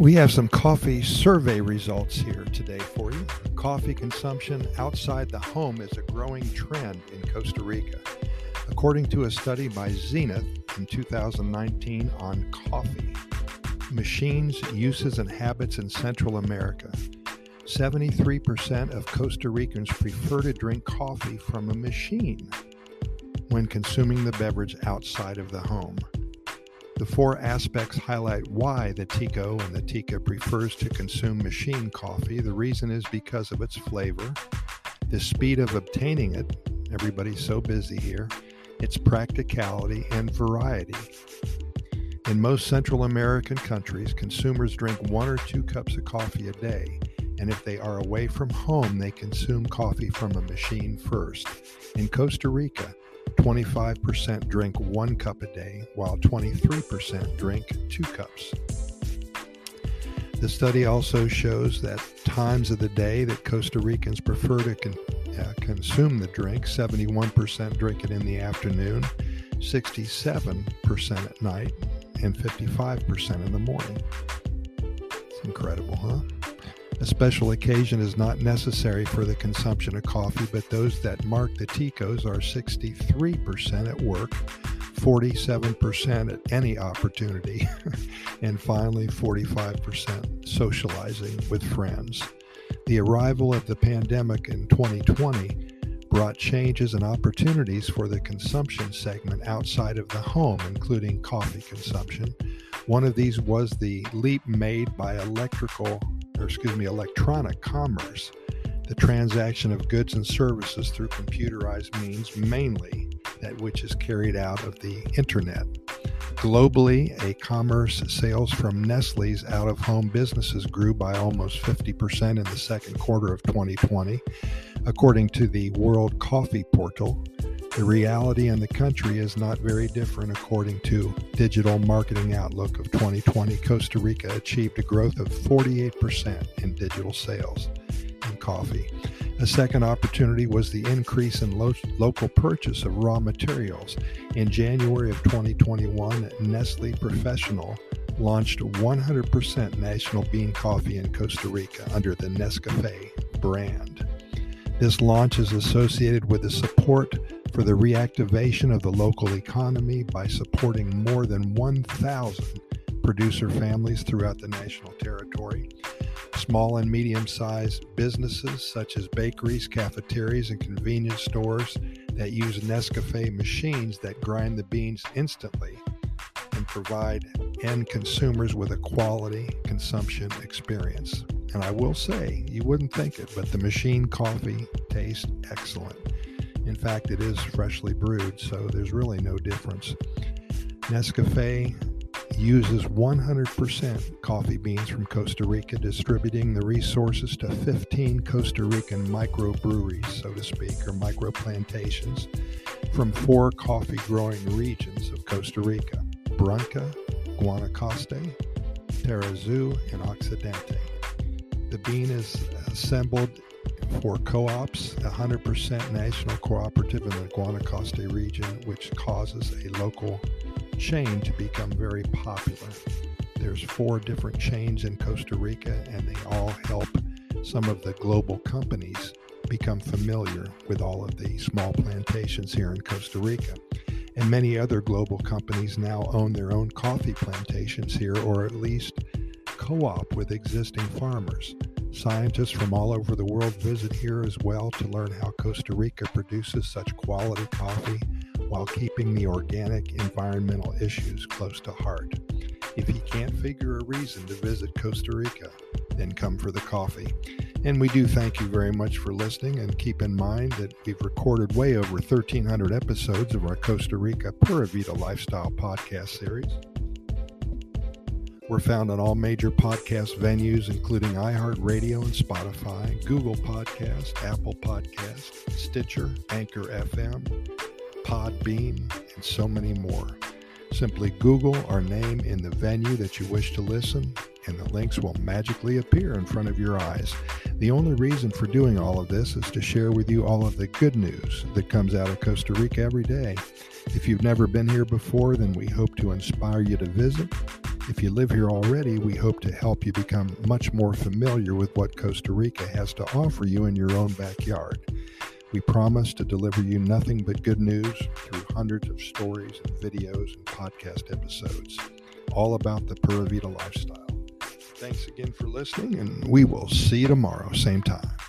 We have some coffee survey results here today for you. Coffee consumption outside the home is a growing trend in Costa Rica. According to a study by Zenith in 2019 on coffee, machines, uses, and habits in Central America, 73% of Costa Ricans prefer to drink coffee from a machine when consuming the beverage outside of the home. The four aspects highlight why the Tico and the Tica prefers to consume machine coffee. The reason is because of its flavor, the speed of obtaining it, everybody's so busy here, its practicality, and variety. In most Central American countries, consumers drink one or two cups of coffee a day, and if they are away from home, they consume coffee from a machine first. In Costa Rica, 25% drink one cup a day, while 23% drink two cups. The study also shows that times of the day that Costa Ricans prefer to con- uh, consume the drink 71% drink it in the afternoon, 67% at night, and 55% in the morning. It's incredible, huh? A special occasion is not necessary for the consumption of coffee, but those that mark the Ticos are 63% at work, 47% at any opportunity, and finally 45% socializing with friends. The arrival of the pandemic in 2020 brought changes and opportunities for the consumption segment outside of the home, including coffee consumption. One of these was the leap made by electrical or excuse me, electronic commerce, the transaction of goods and services through computerized means, mainly that which is carried out of the internet. Globally, e-commerce sales from Nestle's out of home businesses grew by almost 50% in the second quarter of 2020, according to the World Coffee Portal. The reality in the country is not very different according to Digital Marketing Outlook of 2020. Costa Rica achieved a growth of 48% in digital sales in coffee. A second opportunity was the increase in lo- local purchase of raw materials. In January of 2021, Nestle Professional launched 100% national bean coffee in Costa Rica under the Nescafe brand. This launch is associated with the support for the reactivation of the local economy by supporting more than 1,000 producer families throughout the national territory. Small and medium sized businesses such as bakeries, cafeterias, and convenience stores that use Nescafe machines that grind the beans instantly and provide end consumers with a quality consumption experience. And I will say, you wouldn't think it, but the machine coffee tastes excellent. In fact, it is freshly brewed, so there's really no difference. Nescafe uses 100% coffee beans from Costa Rica, distributing the resources to 15 Costa Rican microbreweries, so to speak, or micro plantations from four coffee growing regions of Costa Rica Brunca, Guanacaste, Tarrazú, and Occidente. The bean is assembled for co-ops, 100% national cooperative in the Guanacaste region, which causes a local chain to become very popular. There's four different chains in Costa Rica, and they all help some of the global companies become familiar with all of the small plantations here in Costa Rica. And many other global companies now own their own coffee plantations here, or at least co op with existing farmers. Scientists from all over the world visit here as well to learn how Costa Rica produces such quality coffee while keeping the organic environmental issues close to heart. If you can't figure a reason to visit Costa Rica, then come for the coffee. And we do thank you very much for listening and keep in mind that we've recorded way over 1,300 episodes of our Costa Rica Pura Vida Lifestyle podcast series. We're found on all major podcast venues, including iHeartRadio and Spotify, Google Podcast, Apple Podcast, Stitcher, Anchor FM, Podbean, and so many more. Simply Google our name in the venue that you wish to listen, and the links will magically appear in front of your eyes. The only reason for doing all of this is to share with you all of the good news that comes out of Costa Rica every day. If you've never been here before, then we hope to inspire you to visit If you live here already, we hope to help you become much more familiar with what Costa Rica has to offer you in your own backyard. We promise to deliver you nothing but good news through hundreds of stories and videos and podcast episodes, all about the Pura Vida lifestyle. Thanks again for listening, and we will see you tomorrow, same time.